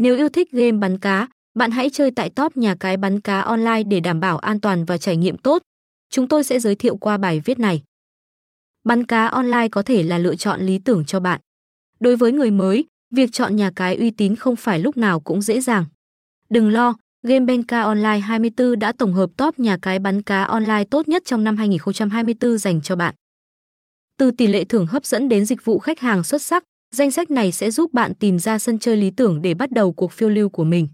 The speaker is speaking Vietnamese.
Nếu yêu thích game bắn cá, bạn hãy chơi tại top nhà cái bắn cá online để đảm bảo an toàn và trải nghiệm tốt. Chúng tôi sẽ giới thiệu qua bài viết này. Bắn cá online có thể là lựa chọn lý tưởng cho bạn. Đối với người mới, việc chọn nhà cái uy tín không phải lúc nào cũng dễ dàng. Đừng lo, Game Benka Online 24 đã tổng hợp top nhà cái bắn cá online tốt nhất trong năm 2024 dành cho bạn. Từ tỷ lệ thưởng hấp dẫn đến dịch vụ khách hàng xuất sắc, danh sách này sẽ giúp bạn tìm ra sân chơi lý tưởng để bắt đầu cuộc phiêu lưu của mình.